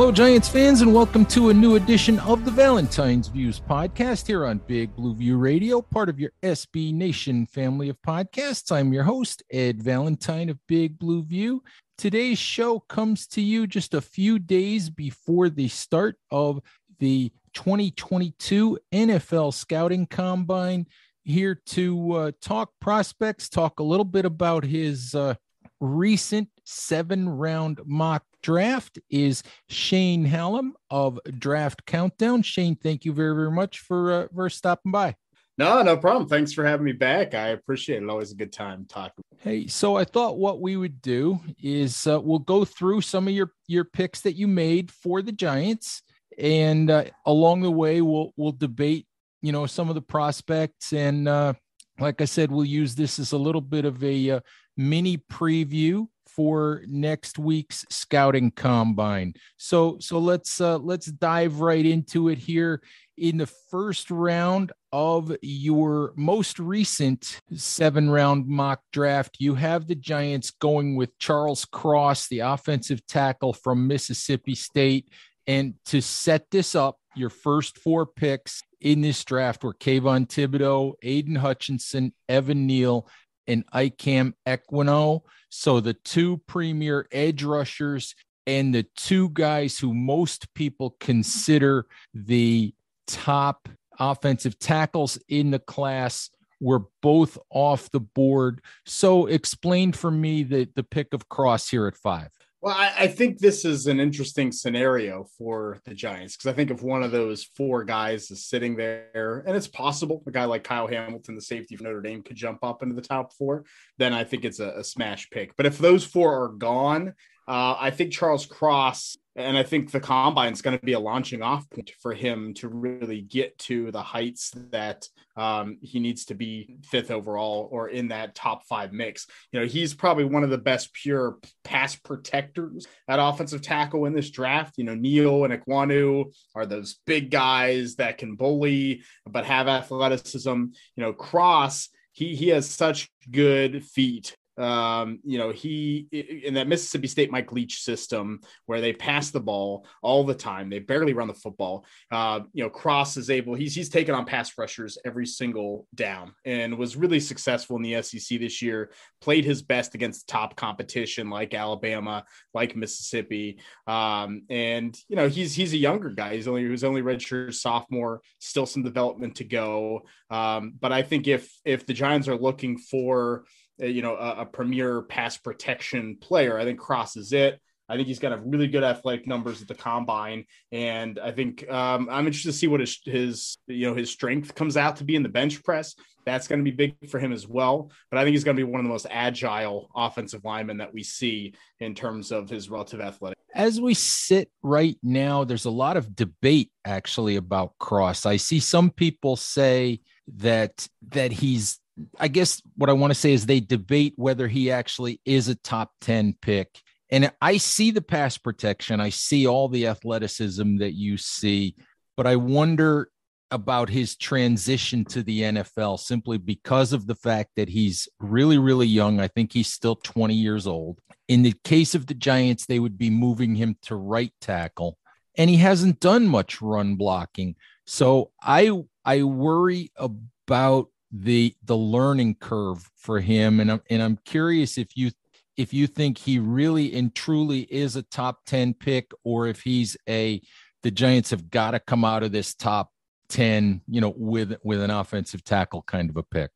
Hello, Giants fans, and welcome to a new edition of the Valentine's Views podcast here on Big Blue View Radio, part of your SB Nation family of podcasts. I'm your host, Ed Valentine of Big Blue View. Today's show comes to you just a few days before the start of the 2022 NFL Scouting Combine. Here to uh, talk prospects, talk a little bit about his uh, recent seven round mock draft is Shane Hallam of Draft Countdown. Shane, thank you very, very much for uh, for stopping by. No, no problem. Thanks for having me back. I appreciate it. Always a good time talking. Hey, so I thought what we would do is uh, we'll go through some of your your picks that you made for the Giants, and uh, along the way we'll we'll debate, you know, some of the prospects, and uh, like I said, we'll use this as a little bit of a uh, mini preview for next week's scouting combine. So so let's uh, let's dive right into it here in the first round of your most recent seven round mock draft. You have the Giants going with Charles Cross, the offensive tackle from Mississippi State. And to set this up, your first four picks in this draft were Kayvon Thibodeaux, Aidan Hutchinson, Evan Neal, and Ikem Ekwonu. So the two premier edge rushers and the two guys who most people consider the top offensive tackles in the class were both off the board. So explain for me the, the pick of Cross here at five. Well, I, I, think this is an interesting scenario for the Giants because I think if one of those four guys is sitting there, and it's possible a guy like Kyle Hamilton, the safety for Notre Dame, could jump up into the top four, then I think it's a, a smash pick. But if those four are gone, uh, I think Charles Cross and I think the combine is going to be a launching off point for him to really get to the heights that um, he needs to be fifth overall or in that top five mix. You know, he's probably one of the best pure pass protectors at offensive tackle in this draft. You know, Neal and Ekwonu are those big guys that can bully but have athleticism. You know, Cross he he has such good feet um, you know, he in that Mississippi State Mike Leach system where they pass the ball all the time, they barely run the football. Uh, you know, Cross is able, he's he's taken on pass rushers every single down and was really successful in the SEC this year. Played his best against top competition like Alabama, like Mississippi. Um, and you know, he's he's a younger guy. He's only who's only redshirt sophomore, still some development to go. Um, but I think if if the Giants are looking for you know a, a premier pass protection player. I think Cross is it. I think he's got a really good athletic numbers at the combine, and I think um, I'm interested to see what his, his you know his strength comes out to be in the bench press. That's going to be big for him as well. But I think he's going to be one of the most agile offensive linemen that we see in terms of his relative athletic. As we sit right now, there's a lot of debate actually about Cross. I see some people say that that he's I guess what I want to say is they debate whether he actually is a top 10 pick. And I see the pass protection, I see all the athleticism that you see, but I wonder about his transition to the NFL simply because of the fact that he's really, really young. I think he's still 20 years old. In the case of the Giants, they would be moving him to right tackle, and he hasn't done much run blocking. So I I worry about the the learning curve for him and I'm, and I'm curious if you if you think he really and truly is a top 10 pick or if he's a the Giants have got to come out of this top 10, you know, with with an offensive tackle kind of a pick.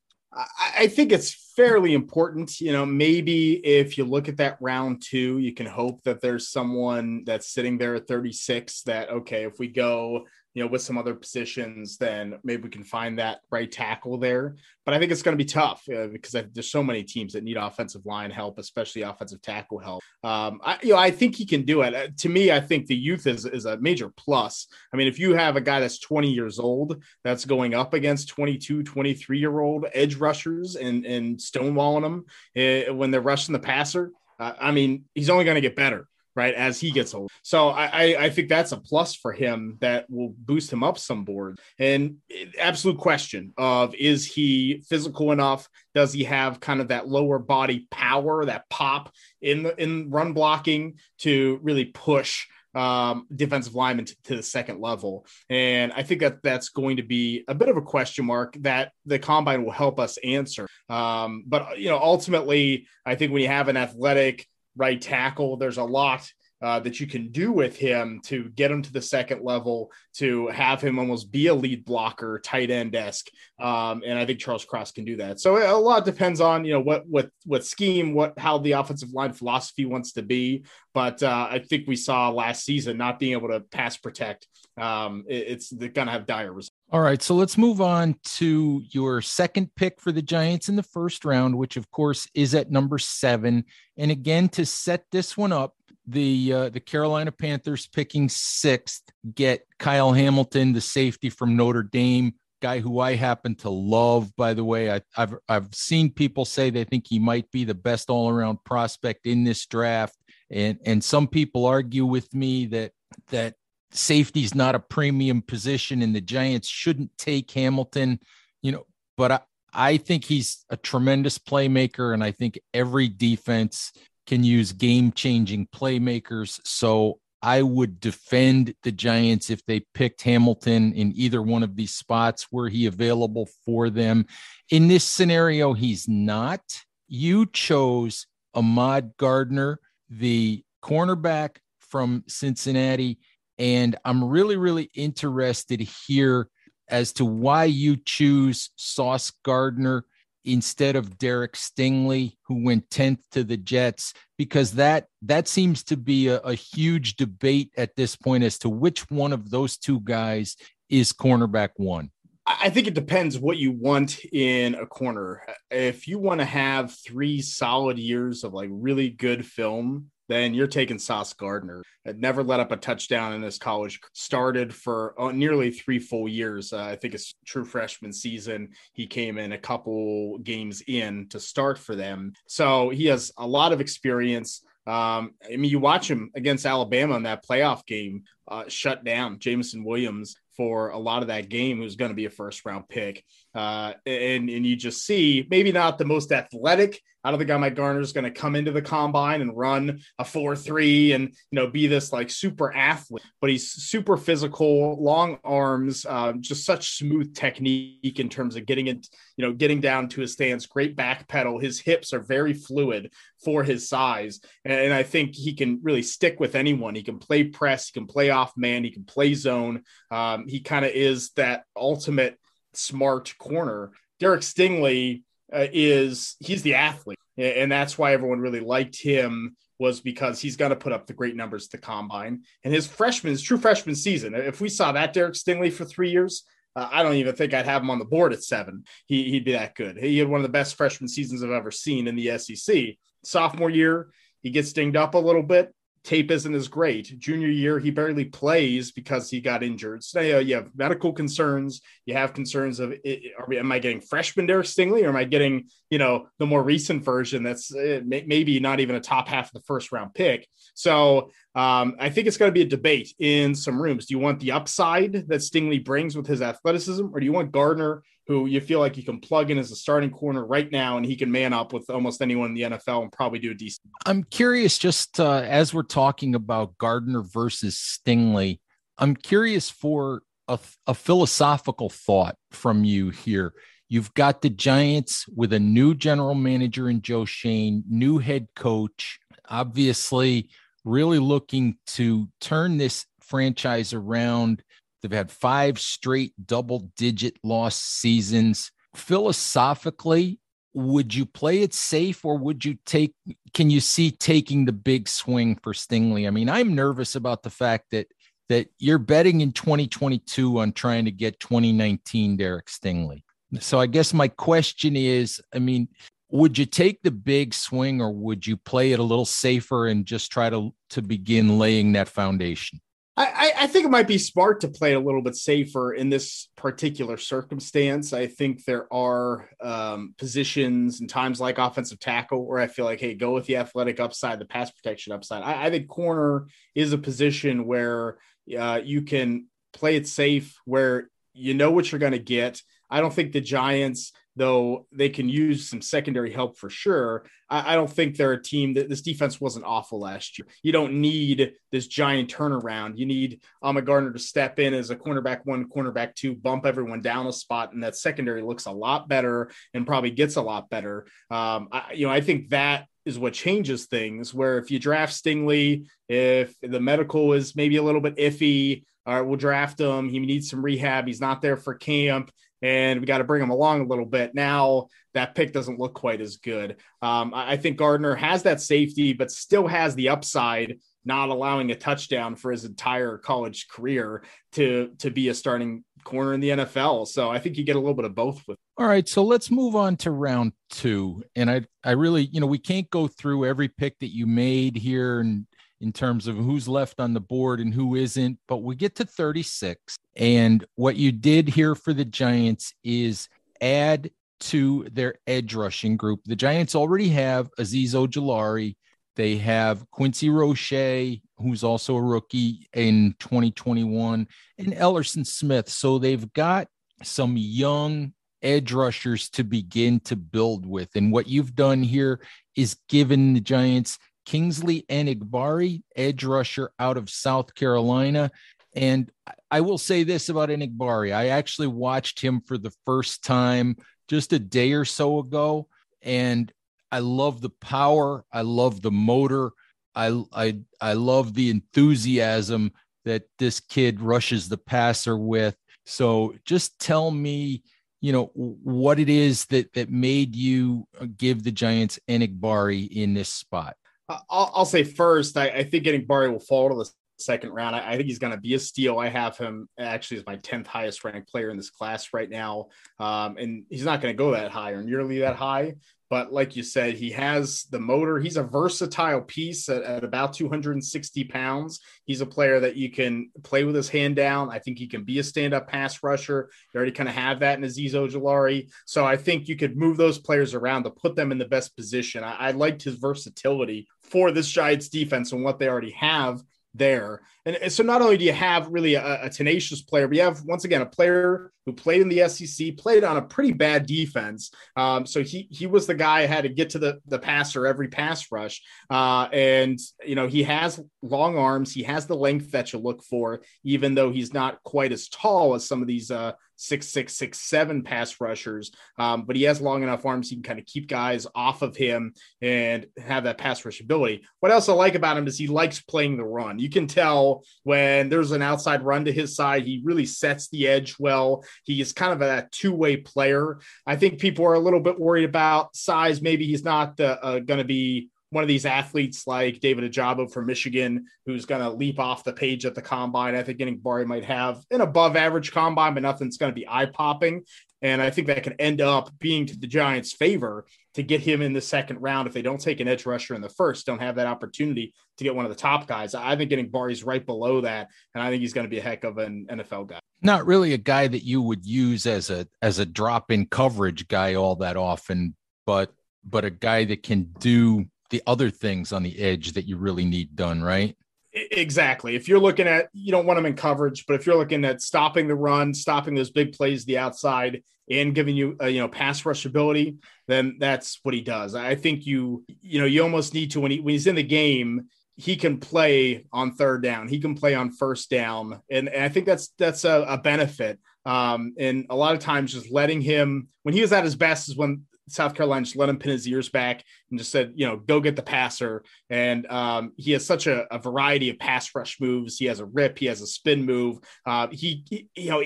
I think it's fairly important. You know, maybe if you look at that round two, you can hope that there's someone that's sitting there at 36 that, okay, if we go you know, with some other positions, then maybe we can find that right tackle there. But I think it's going to be tough uh, because I, there's so many teams that need offensive line help, especially offensive tackle help. Um, I, you know, I think he can do it. Uh, to me, I think the youth is, is a major plus. I mean, if you have a guy that's 20 years old that's going up against 22, 23 year old edge rushers and, and stonewalling them uh, when they're rushing the passer, I mean, he's only going to get better right as he gets old so I, I think that's a plus for him that will boost him up some board and absolute question of is he physical enough does he have kind of that lower body power that pop in the in run blocking to really push um, defensive lineman to, to, the second level. And I think that that's going to be a bit of a question mark that the combine will help us answer. Um, but, you know, ultimately, I think when you have an athletic, right tackle. There's a lot uh, that you can do with him to get him to the second level, to have him almost be a lead blocker, tight end esque. Um, and I think Charles Cross can do that. So a lot depends on you know what what what scheme, what how the offensive line philosophy wants to be. But uh, I think we saw last season not being able to pass protect. Um, it, it's going to have dire results. All right, so let's move on to your second pick for the Giants in the first round, which of course is at number seven. And again, to set this one up, the uh, the Carolina Panthers picking sixth get Kyle Hamilton, the safety from Notre Dame, guy who I happen to love. By the way, I, have I've seen people say they think he might be the best all around prospect in this draft, and and some people argue with me that that safety is not a premium position and the Giants shouldn't take Hamilton, you know, but I, I think he's a tremendous playmaker and I think every defense can use game changing playmakers. So I would defend the Giants if they picked Hamilton in either one of these spots. Were he available for them? In this scenario, he's not. You chose Ahmad Gardner, the cornerback from Cincinnati. And I'm really, really interested here as to why you choose Sauce Gardner instead of Derek Stingley, who went 10th to the Jets, because that that seems to be a, a, huge debate at this point as to which one of those two guys is cornerback one. I think it depends what you want in a corner. If you want to have three solid years of like really good film, then you're taking Sauce Gardner. Had never let up a touchdown in his college. Started for uh, nearly three full years. Uh, I think it's true freshman season. He came in a couple games in to start for them. So he has a lot of experience. Um, I mean, you watch him against Alabama in that playoff game, uh, shut down Jameson Williams for a lot of that game, who's going to be a first round pick. Uh, and, and you just see maybe not the most athletic I don't think Ahmad Gardner is going to come into the combine and run a four three and you know be this like super athlete, but he's super physical, long arms, uh, just such smooth technique in terms of getting it, you know, getting down to his stance. Great back pedal. His hips are very fluid for his size, and I think he can really stick with anyone. He can play press, he can play off man, he can play zone. Um, he kind of is that ultimate smart corner. Derek Stingley uh, is he's the athlete, and that's why everyone really liked him was because he's going to put up the great numbers to combine. And his freshman, his true freshman season, if we saw that Derek Stingley for three years, uh, I don't even think I'd have him on the board at seven. He, he'd be that good. He had one of the best freshman seasons I've ever seen in the SEC. Sophomore year, he gets dinged up a little bit tape isn't as great. Junior year, he barely plays because he got injured. So you, have medical concerns. You have concerns of, are, am I getting freshman Derek Stingley or am I getting, you know, the more recent version that's uh, maybe not even a top half of the first round pick. So um, I think it's going to be a debate in some rooms. Do you want the upside that Stingley brings with his athleticism or do you want Gardner who you feel like you can plug in as a starting corner right now and he can man up with almost anyone in the NFL and probably do a decent. I'm curious, just uh, as we're talking about Gardner versus Stingley, I'm curious for a, a philosophical thought from you here. You've got the Giants with a new general manager in Joe Schoen, new head coach, obviously really looking to turn this franchise around. They've had five straight double digit loss seasons. Philosophically, would you play it safe or would you take can you see taking the big swing for Stingley? I mean, I'm nervous about the fact that that you're betting in 2022 on trying to get 2019 Derek Stingley. So I guess my question is, I mean, would you take the big swing or would you play it a little safer and just try to to begin laying that foundation? I, I, think it might be smart to play a little bit safer in this particular circumstance. I think there are um, positions and times like offensive tackle where I feel like, hey, go with the athletic upside, the pass protection upside. I, I think corner is a position where uh, you can play it safe, where you know what you're going to get. I don't think the Giants though they can use some secondary help for sure. I, I, don't think they're a team that this defense wasn't awful last year. You don't need this giant turnaround. You need Ahmad Gardner to step in as a cornerback one, cornerback two, bump everyone down a spot, and that secondary looks a lot better and probably gets a lot better. Um, I, you know, I think that is what changes things. Where if you draft Stingley, if the medical is maybe a little bit iffy, all right, we'll draft him. He needs some rehab. He's not there for camp and we got to bring him along a little bit. Now that pick doesn't look quite as good. Um, I think Gardner has that safety, but still has the upside, not allowing a touchdown for his entire college career to to be a starting corner in the NFL. So I think you get a little bit of both with. All right, so let's move on to round two, and I I really you know we can't go through every pick that you made here and in terms of who's left on the board and who isn't, but we get to 36. And what you did here for the Giants is add to their edge rushing group. The Giants already have Azeez Ojulari. They have Quincy Roche, who's also a rookie in 2021, and Elerson Smith. So they've got some young edge rushers to begin to build with. And what you've done here is given the Giants Kingsley Enagbare, edge rusher out of South Carolina. And I will say this about Enagbare. I actually watched him for the first time just a day or so ago. And I love the power. I love the motor. I, I, I love the enthusiasm that this kid rushes the passer with. So just tell me, you know, what it is that, that made you give the Giants Enagbare in this spot. I'll, I'll say first, I, I think Barry will fall to the second round. I, I think he's going to be a steal. I have him actually as my 10th highest ranked player in this class right now. Um, and he's not going to go that high or nearly that high. But like you said, he has the motor. He's a versatile piece at, at, about 260 pounds. He's a player that you can play with his hand down. I think he can be a stand-up pass rusher. You already kind of have that in Azeez Ojulari. So I think you could move those players around to put them in the best position. I, I liked his versatility for this Giants defense and what they already have there. And, and so not only do you have really a, a, tenacious player, but you have once again a player who played in the SEC, played on a pretty bad defense. Um, so he he was the guy had to get to the the passer every pass rush. Uh, and you know he has long arms, he has the length that you look for, even though he's not quite as tall as some of these uh, six six six seven pass rushers. Um, but he has long enough arms he can kind of keep guys off of him and have that pass rush ability. What else I like about him is he likes playing the run. You can tell when there's an outside run to his side, he really sets the edge well. He is kind of a two way player. I think people are a little bit worried about size. Maybe he's not uh, going to be one of these athletes like David Ojabo from Michigan, who's going to leap off the page at the combine. I think Barry might have an above average combine, but nothing's going to be eye popping. And I think that could end up being to the Giants' favor to get him in the second round if they don't take an edge rusher in the first, don't have that opportunity to get one of the top guys. I think getting Barry's right below that, and I think he's going to be a heck of an NFL guy. Not really a guy that you would use as a as a drop in coverage guy all that often, but but a guy that can do the other things on the edge that you really need done, right? Exactly. If you're looking at, you don't want them in coverage, but if you're looking at stopping the run, stopping those big plays, the outside, and giving you, a, you know, pass rush ability, then that's what he does. I think you, you know, you almost need to when he when he's in the game, he can play on third down, he can play on first down, and, and I think that's that's a, a benefit. Um, and a lot of times, just letting him when he was at his best is when South Carolina just let him pin his ears back and just said, you know, go get the passer. And um, he has such a, a, variety of pass rush moves. He has a rip, he has a spin move. Uh, he, he, you know,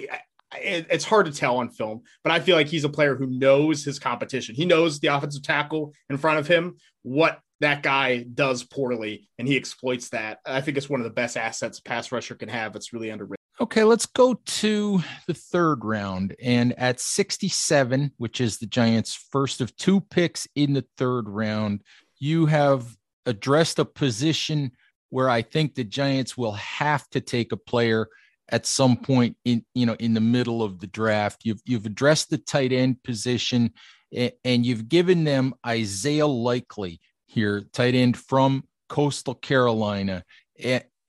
it's hard to tell on film, but I feel like he's a player who knows his competition. He knows the offensive tackle in front of him, what that guy does poorly, and he exploits that. I think it's one of the best assets a pass rusher can have. It's really underrated. Okay, let's go to the third round. And at 67, which is the Giants' first of two picks in the third round, you have addressed a position where I think the Giants will have to take a player at some point in you know in the middle of the draft. You've you've addressed the tight end position and you've given them Isaiah Likely here, tight end from Coastal Carolina.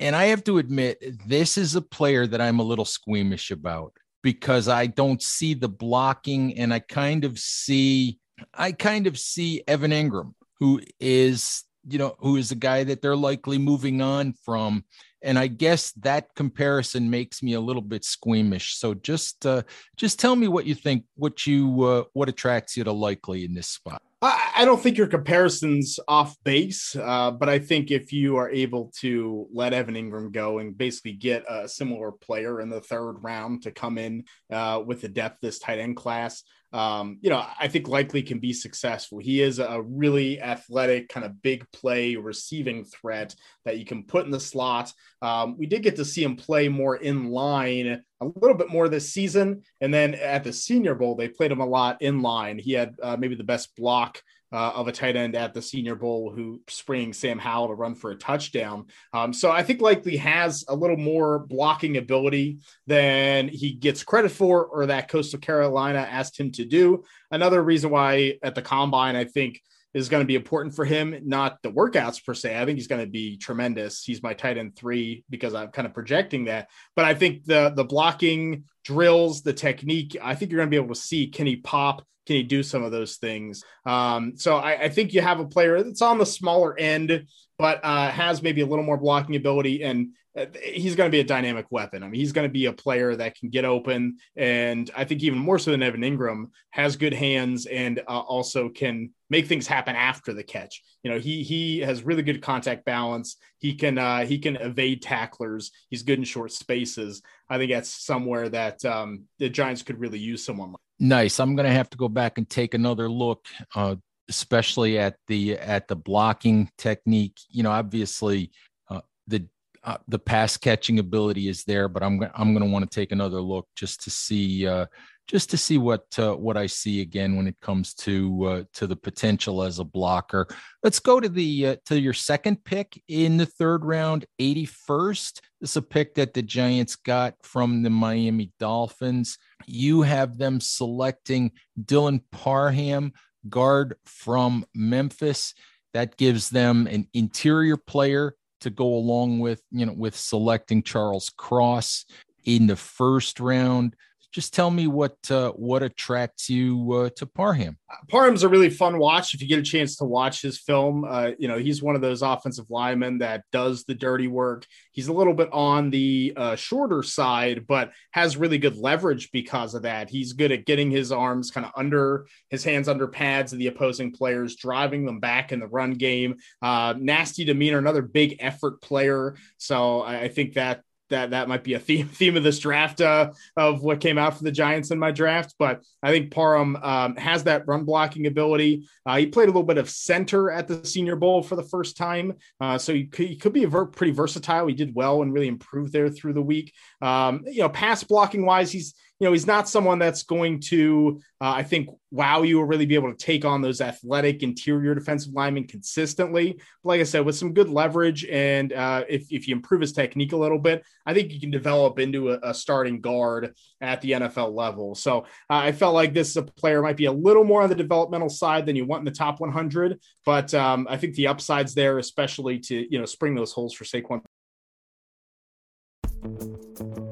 And I have to admit, this is a player that I'm a little squeamish about because I don't see the blocking and I kind of see I kind of see Evan Engram, who is, you know, who is a guy that they're likely moving on from. And I guess that comparison makes me a little bit squeamish. So just uh, just tell me what you think, what you uh, what attracts you to likely in this spot. I, I don't think your comparison's off base, uh, but I think if you are able to let Evan Engram go and basically get a similar player in the third round to come in uh, with the depth this tight end class, um, you know, I think likely can be successful. He is a really athletic, kind of big play receiving threat that you can put in the slot. Um, we did get to see him play more in line a little bit more this season. And then at the Senior Bowl, they played him a lot in line. He had uh, maybe the best block uh, of a tight end at the Senior Bowl who spring Sam Howell to run for a touchdown. Um, so I think likely has a little more blocking ability than he gets credit for, or that Coastal Carolina asked him to do. Another reason why at the combine, I think is going to be important for him, not the workouts per se. I think he's going to be tremendous. He's my tight end three because I'm kind of projecting that. But I think the the blocking drills, the technique, I think you're going to be able to see can he pop? Can he do some of those things? Um, so I, I, think you have a player that's on the smaller end, but uh, has maybe a little more blocking ability and uh, he's going to be a dynamic weapon. I mean, he's going to be a player that can get open, and I think even more so than Evan Engram has good hands and uh, also can make things happen after the catch. You know, he he has really good contact balance. He can uh, he can evade tacklers. He's good in short spaces. I think that's somewhere that um, the Giants could really use someone. like Nice. I'm going to have to go back and take another look, uh, especially at the at the blocking technique. You know, obviously uh, the uh, the pass catching ability is there, but I'm I'm going to want to take another look just to see uh, just to see what uh, what I see again when it comes to uh, to the potential as a blocker. Let's go to the uh, to your second pick in the third round, 81st. This is a pick that the Giants got from the Miami Dolphins. You have them selecting Dylan Parham, guard from Memphis. That gives them an interior player to go along with you know with selecting Charles Cross in the first round just tell me what uh, what attracts you uh, to Parham. Parham's a really fun watch if you get a chance to watch his film. Uh, you know, he's one of those offensive linemen that does the dirty work. He's a little bit on the uh, shorter side, but has really good leverage because of that. He's good at getting his arms kind of under his hands under pads of the opposing players, driving them back in the run game. Uh, nasty demeanor, another big effort player. So I, I think that that that might be a theme theme of this draft uh, of what came out for the Giants in my draft. But I think Parham um, has that run blocking ability. Uh, he played a little bit of center at the Senior Bowl for the first time, uh, so he could, he could be ver- pretty versatile. He did well and really improved there through the week. Um, you know, pass blocking wise, he's you know, he's not someone that's going to, uh, I think, wow you or really be able to take on those athletic interior defensive linemen consistently. But like I said, with some good leverage and uh, if, if you improve his technique a little bit, I think you can develop into a, a starting guard at the NFL level. So uh, I felt like this is a player might be a little more on the developmental side than you want in the top 100, but um, I think the upsides there, especially to you know spring those holes for Saquon.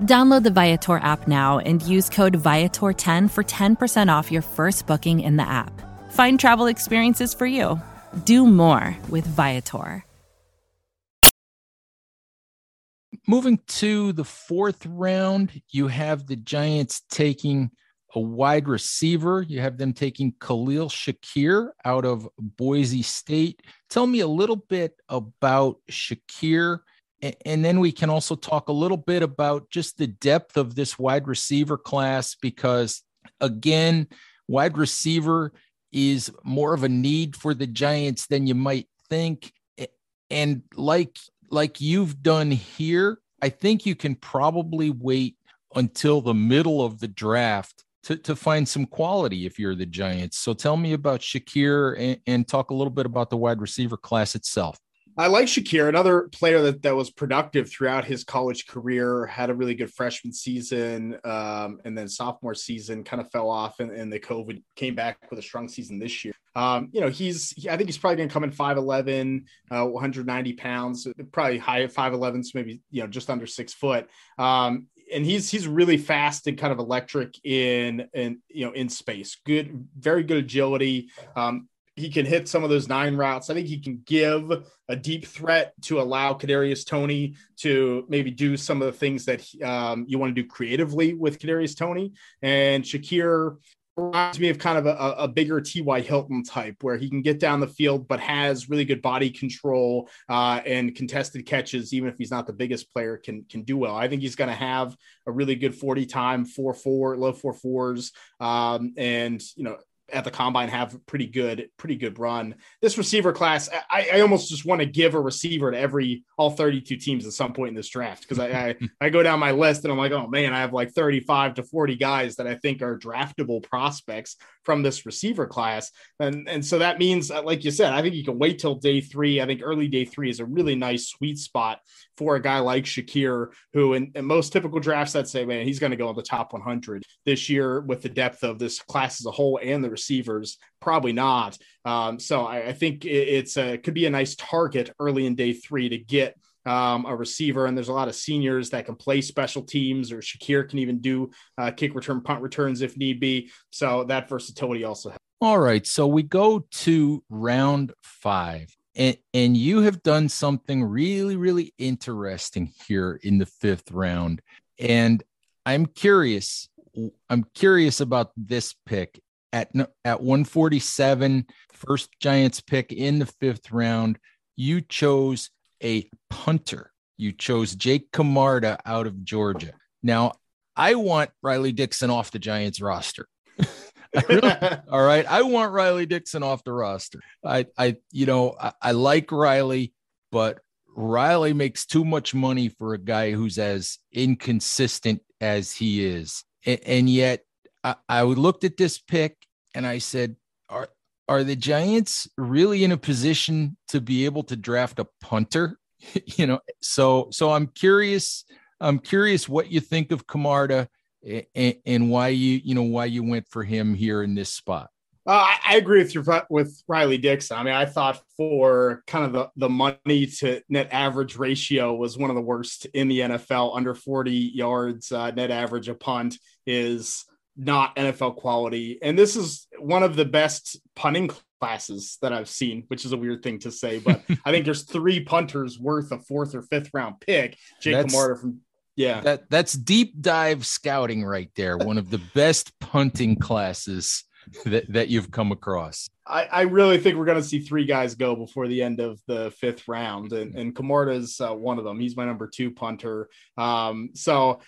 Download the Viator app now and use code Viator10 for 10% off your first booking in the app. Find travel experiences for you. Do more with Viator. Moving to the fourth round, you have the Giants taking a wide receiver. You have them taking Khalil Shakir out of Boise State. Tell me a little bit about Shakir. And then we can also talk a little bit about just the depth of this wide receiver class because, again, wide receiver is more of a need for the Giants than you might think. And like like you've done here, I think you can probably wait until the middle of the draft to, to find some quality if you're the Giants. So tell me about Shakir and, and talk a little bit about the wide receiver class itself. I like Shakir, another player that, that was productive throughout his college career, had a really good freshman season, um, and then sophomore season kind of fell off, and, and the COVID came back with a strong season this year. Um, you know, he's he, I think he's probably going to come in 5'11, uh, 190 pounds, probably high at 5'11, so maybe you know just under six foot. Um, and he's he's really fast and kind of electric in in you know in space. Good, very good agility. Um, he can hit some of those nine routes. I think he can give a deep threat to allow Kadarius Toney to maybe do some of the things that um, you want to do creatively with Kadarius Toney And Shakir reminds me of kind of a, a bigger T.Y. Hilton type, where he can get down the field but has really good body control uh, and contested catches. Even if he's not the biggest player, can can do well. I think he's going to have a really good forty time, four four, low four fours, um, and you know at the combine have pretty good, pretty good run. This receiver class, I, I almost just want to give a receiver to every all 32 teams at some point in this draft because I, I, I go down my list and I'm like, oh man, I have like 35 to 40 guys that I think are draftable prospects from this receiver class, and and so that means, uh, like you said, I think you can wait till day three. I think early day three is a really nice sweet spot for a guy like Shakir, who in, in most typical drafts, I'd say, man, he's going to go in the top 100 this year with the depth of this class as a whole and the receivers. Probably not. Um, so I, I, think it, it's a, could be a nice target early in day three to get um, a receiver, and there's a lot of seniors that can play special teams, or Shakir can even do uh, kick return, punt returns if need be. So that versatility also. Helps. All right, so we go to round five and, and you have done something really really interesting here in the fifth round. And i'm curious i'm curious about this pick. At at 147 first giants pick in the fifth round you chose a punter. You chose jake camarda out of georgia. Now i want riley dixon off the giants roster really, all right. I want Riley Dixon off the roster. I, I, you know, I, I like Riley, but Riley makes too much money for a guy who's as inconsistent as he is. And, and yet I, I looked at this pick and I said, are, are the Giants really in a position to be able to draft a punter? you know, so, so I'm curious. I'm curious what you think of Camarda and, and why you you know why you went for him here in this spot. Uh, I, agree with you with Riley Dixon. I mean, I thought for kind of the, the money to net average ratio was one of the worst in the NFL. Under 40 yards uh, net average a punt is not NFL quality. And this is one of the best punting classes that I've seen, which is a weird thing to say, but I think there's three punters worth a fourth or fifth round pick. Jake Camarda from yeah. That that's deep dive scouting right there. One of the best punting classes that, that you've come across. I, I really think we're going to see three guys go before the end of the fifth round, and, and Camarda's uh, one of them. He's my number two punter. Um, so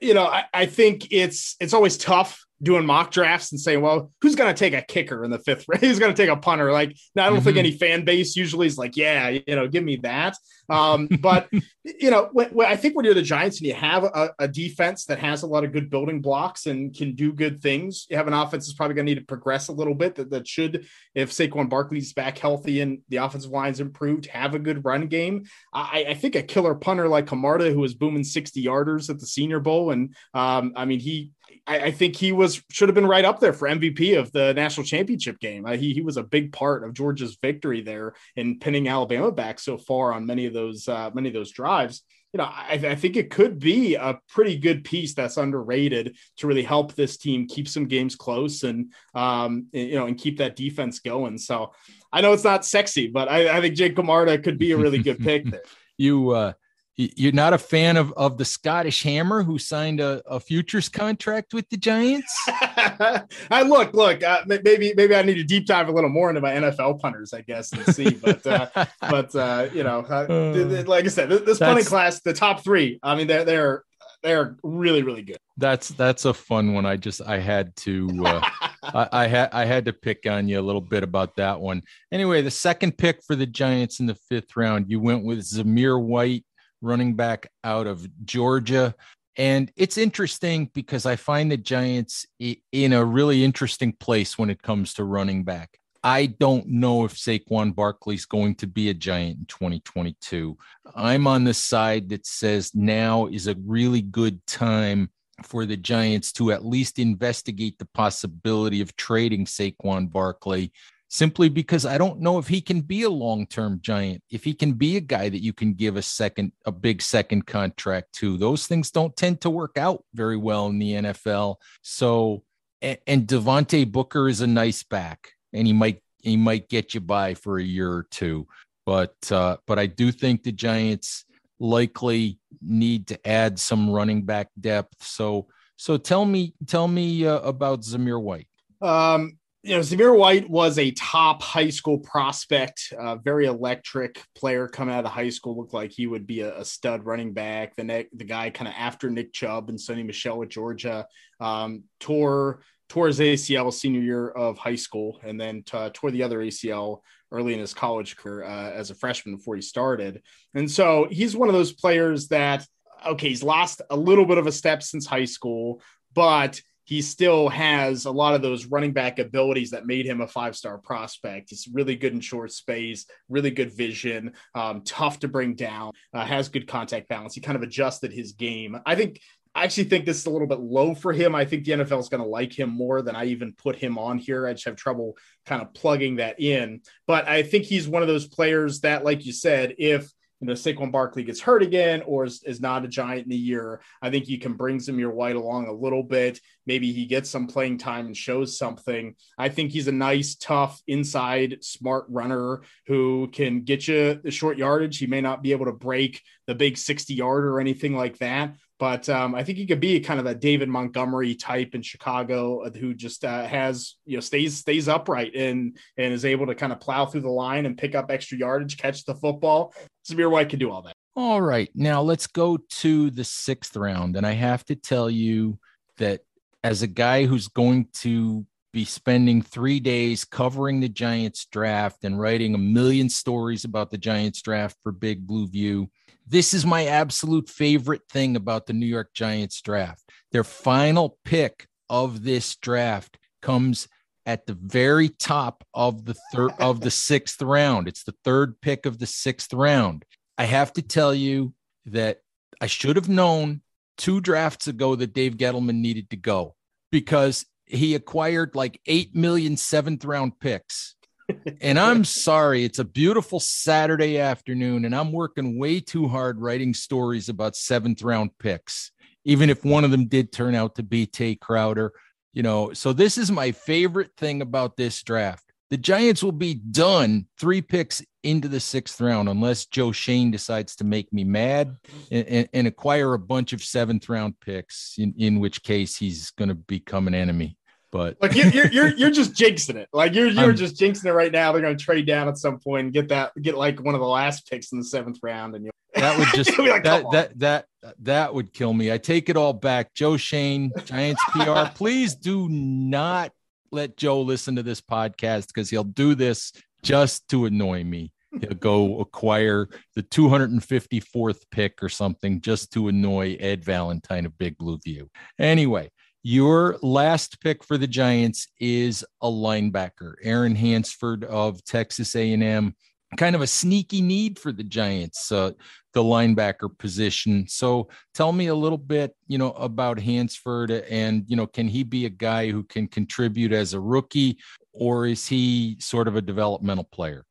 you know, I, I think it's it's always tough doing mock drafts and saying, well, who's going to take a kicker in the fifth round? who's going to take a punter? Like, no, I don't mm-hmm. think any fan base usually is like, yeah, you know, give me that. Um, but, you know, when, when, I think when you're the Giants and you have a, a, defense that has a lot of good building blocks and can do good things, you have an offense that's probably going to need to progress a little bit that, that should, if Saquon Barkley's back healthy and the offensive line's improved, have a good run game. I, I think a killer punter like Camarda, who was booming 60 yarders at the Senior Bowl. And um, I mean, he, I, I, think he was should have been right up there for MVP of the national championship game. Uh, he he was a big part of Georgia's victory there in pinning Alabama back so far on many of those uh, many of those drives. You know, I, I, think it could be a pretty good piece that's underrated to really help this team keep some games close and um, you know and keep that defense going. So I know it's not sexy, but I, I think Jake Camarda could be a really good pick there. you uh, you're not a fan of, of the Scottish Hammer who signed a, a futures contract with the Giants? I look, look, uh, maybe maybe I need to deep dive a little more into my NFL punters, I guess, and see. But uh, but uh, you know, uh, uh, like I said, this punting class, the top three, I mean, they're they're they're really really good. That's that's a fun one. I just I had to uh, I, I, had I had to pick on you a little bit about that one. Anyway, the second pick for the Giants in the fifth round, you went with Zamir White running back out of Georgia. And it's interesting because I find the Giants in a really interesting place when it comes to running back. I don't know if Saquon Barkley's going to be a Giant in 2022. I'm on the side that says now is a really good time for the Giants to at least investigate the possibility of trading Saquon Barkley simply because I don't know if he can be a long term giant, if he can be a guy that you can give a second, a big second contract to. Those things don't tend to work out very well in the NFL. So, and, Devontae Booker is a nice back, and he might he might get you by for a year or two. But uh, but I do think the Giants likely need to add some running back depth. So so tell me tell me uh, about Zamir White. Um, you know, Zamir White was a top high school prospect, uh, very electric player coming out of high school. Looked like he would be a, a stud running back. The neck, the guy kind of after Nick Chubb and Sony Michel at Georgia, um, tore tore his ACL senior year of high school, and then t- tore the other ACL early in his college career uh, as a freshman before he started. And so he's one of those players that okay, he's lost a little bit of a step since high school, but he still has a lot of those running back abilities that made him a five star prospect. He's really good in short space, really good vision, um, tough to bring down, uh, has good contact balance. He kind of adjusted his game. I think. I actually think this is a little bit low for him. I think the NFL is going to like him more than I even put him on here. I just have trouble kind of plugging that in. But I think he's one of those players that, like you said, if you know Saquon Barkley gets hurt again or is, is not a giant in the year, I think you can bring Zamir White along a little bit. Maybe he gets some playing time and shows something. I think he's a nice, tough, inside, smart runner who can get you the short yardage. He may not be able to break the big 60 yard or anything like that, but um, I think he could be kind of a David Montgomery type in Chicago uh, who just uh, has you know stays stays upright and and is able to kind of plow through the line and pick up extra yardage, catch the football. Zamir White can do all that. All right, now let's go to the sixth round, and I have to tell you that as a guy who's going to be spending three days covering the Giants draft and writing a million stories about the Giants draft for Big Blue View this is my absolute favorite thing about the New York Giants draft. Their final pick of this draft comes at the very top of the third of the sixth round. It's the third pick of the sixth round. I have to tell you that I should have known two drafts ago that Dave Gettleman needed to go because he acquired like 8 million seventh round picks and I'm sorry, it's a beautiful Saturday afternoon, and I'm working way too hard writing stories about seventh round picks, even if one of them did turn out to be Tae Crowder. You know, so this is my favorite thing about this draft. The Giants will be done three picks into the sixth round unless Joe Schoen decides to make me mad and, and, and acquire a bunch of seventh round picks, in, in which case he's going to become an enemy. But like you're, you're you're you're just jinxing it. Like you're you're I'm, just jinxing it right now. They're going to trade down at some point and get that get like one of the last picks in the seventh round, and you that would just like, that that that that would kill me. I take it all back. Joe Schoen, Giants PR, please do not let Joe listen to this podcast because he'll do this just to annoy me. He'll go acquire the 254th pick or something just to annoy Ed Valentine of Big Blue View. Anyway, your last pick for the Giants is a linebacker, Aaron Hansford of Texas A&M. Kind of a sneaky need for the Giants, uh, the linebacker position. So tell me a little bit, you know, about Hansford, and you know, can he be a guy who can contribute as a rookie, or is he sort of a developmental player?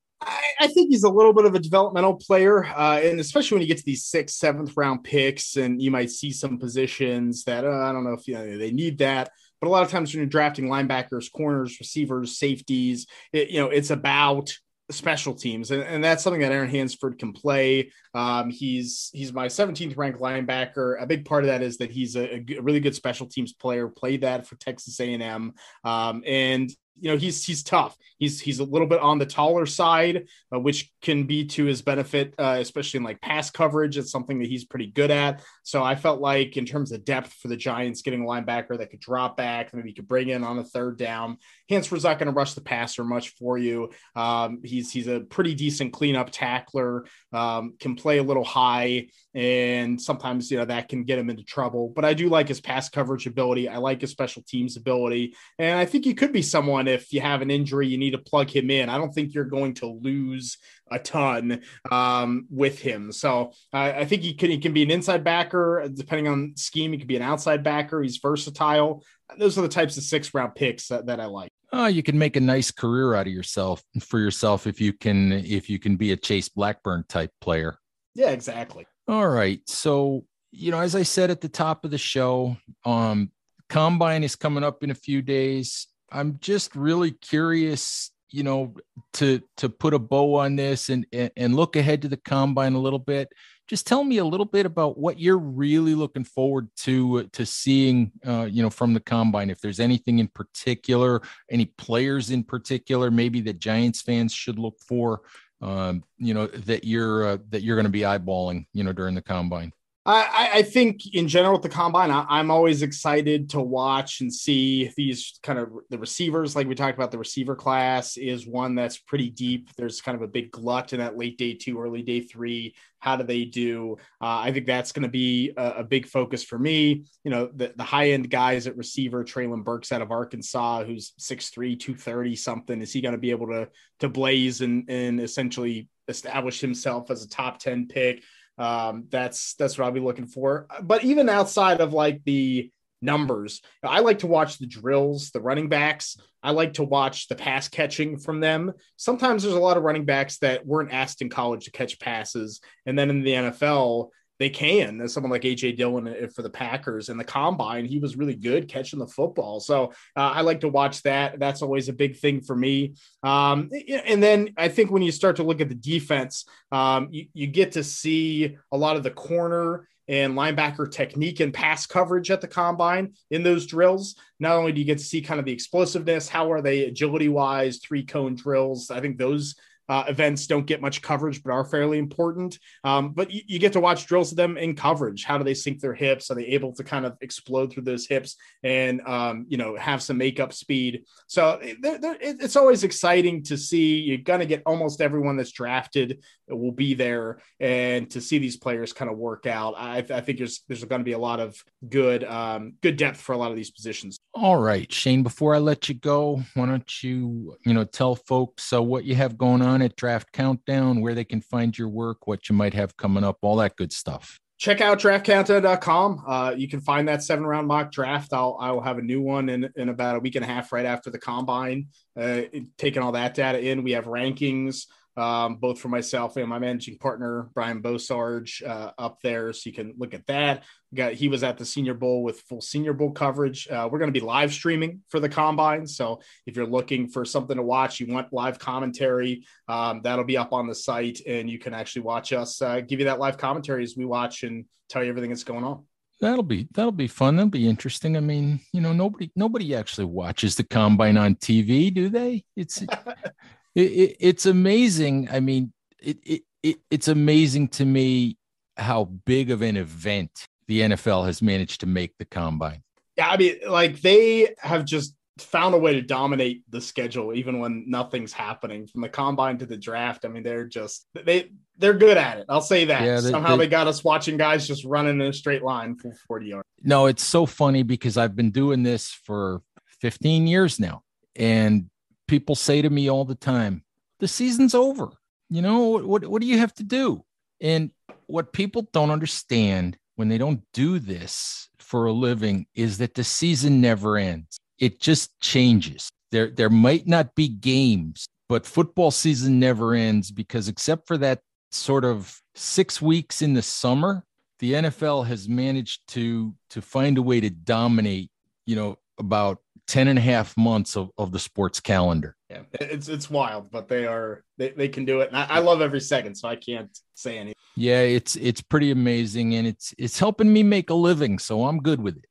I, think he's a little bit of a developmental player, uh, and especially when you get to these sixth, seventh round picks, and you might see some positions that uh, I don't know if you know, they need that. But a lot of times when you're drafting linebackers, corners, receivers, safeties, it, you know, it's about special teams, and, and, that's something that Aaron Hansford can play. Um, he's he's my 17th ranked linebacker. A big part of that is that he's a, a really good special teams player. Played that for Texas A&M, um, and you know he's he's tough. He's he's a little bit on the taller side, uh, which can be to his benefit, uh, especially in like pass coverage. It's something that he's pretty good at. So I felt like in terms of depth for the Giants, getting a linebacker that could drop back, maybe could bring in on a third down. Hansford's not going to rush the passer much for you. Um, he's he's a pretty decent cleanup tackler. Um, can play a little high, and sometimes you know that can get him into trouble. But I do like his pass coverage ability. I like his special teams ability, and I think he could be someone if you have an injury, you need to plug him in. I don't think you're going to lose a ton um, with him. So uh, I think he can he can be an inside backer depending on scheme. He could be an outside backer. He's versatile. Those are the types of six round picks that, that I like. Oh, you can make a nice career out of yourself for yourself if you can if you can be a Chase Blackburn type player. Yeah, exactly. All right. So, you know, as I said at the top of the show, um, combine is coming up in a few days. I'm just really curious, you know, to to put a bow on this and and look ahead to the combine a little bit. Just tell me a little bit about what you're really looking forward to to seeing, uh, you know, from the combine. If there's anything in particular, any players in particular, maybe that Giants fans should look for, um, you know, that you're uh, that you're going to be eyeballing, you know, during the combine. I, I, think in general with the combine, I, am always excited to watch and see these kind of the receivers. Like we talked about, the receiver class is one that's pretty deep. There's kind of a big glut in that late day two, early day three. How do they do? Uh, I think that's going to be a, a, big focus for me. You know, the, the high end guys at receiver, Treylon Burks out of Arkansas, who's 6'3, 230 something. Is he going to be able to to blaze and, and essentially establish himself as a top 10 pick? Um, that's that's what I'll be looking for. But even outside of like the numbers, I like to watch the drills, the running backs. I like to watch the pass catching from them. Sometimes there's a lot of running backs that weren't asked in college to catch passes, and then in the NFL they can. As someone like AJ Dillon uh, for the Packers and the combine, he was really good catching the football. So uh, I like to watch that. That's always a big thing for me. Um, and then I think when you start to look at the defense, um, you, you get to see a lot of the corner and linebacker technique and pass coverage at the combine in those drills. Not only do you get to see kind of the explosiveness, how are they agility wise, three cone drills. I think those uh, events don't get much coverage, but are fairly important. Um, but you, you, get to watch drills of them in coverage. How do they sink their hips? Are they able to kind of explode through those hips and um, you know have some makeup speed? So they're, they're, it's always exciting to see. You're gonna get almost everyone that's drafted will be there, and to see these players kind of work out. I, I think there's there's going to be a lot of good um, good depth for a lot of these positions. All right, Shane. Before I let you go, why don't you you know tell folks uh, what you have going on at Draft Countdown, where they can find your work, what you might have coming up, all that good stuff. Check out draftcountdown.com. Uh, you can find that seven round mock draft. I'll I will have a new one in, in about a week and a half right after the combine. Uh, taking all that data in, we have rankings um, both for myself and my managing partner Brian Bosarge uh, up there, so you can look at that. We got he was at the Senior Bowl with full Senior Bowl coverage. Uh, we're going to be live streaming for the combine, so if you're looking for something to watch, you want live commentary, um, that'll be up on the site, and you can actually watch us uh, give you that live commentary as we watch and tell you everything that's going on. That'll be that'll be fun. That'll be interesting. I mean you know nobody nobody actually watches the combine on tv do they? It's it, it, it's amazing. I mean, it, it, it, it's amazing to me how big of an event the NFL has managed to make the combine. Yeah, I mean, like they have just found a way to dominate the schedule even when nothing's happening from the combine to the draft. I mean, they're just they they're good at it. I'll say that. Yeah, they, Somehow they, they, got us watching guys just running in a straight line for 40 yards. No, it's so funny because I've been doing this for 15 years now. And people say to me all the time, the season's over. You know, what, what do you have to do? And what people don't understand when they don't do this for a living is that the season never ends. It just changes. There, there might not be games, but football season never ends because except for that sort of six weeks in the summer, the NFL has managed to to find a way to dominate, you know, about 10 and a half months of, of the sports calendar. Yeah, it's it's wild, but they are they, they can do it. And I, I love every second, so I can't say anything. Yeah, it's it's pretty amazing and it's it's helping me make a living, so I'm good with it.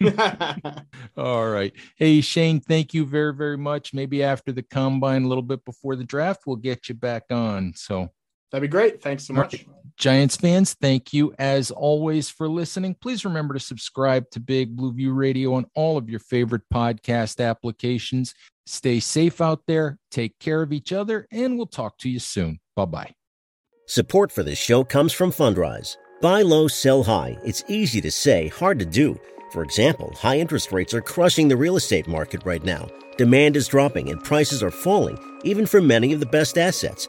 All right. Hey, Shane, thank you very, very much. Maybe after the combine, a little bit before the draft, we'll get you back on. So That'd be great. Thanks so much. Giants fans, thank you as always for listening. Please remember to subscribe to Big Blue View Radio on all of your favorite podcast applications. Stay safe out there, take care of each other, and we'll talk to you soon. Bye bye. Support for this show comes from Fundrise. Buy low, sell high. It's easy to say, hard to do. For example, high interest rates are crushing the real estate market right now. Demand is dropping and prices are falling, even for many of the best assets.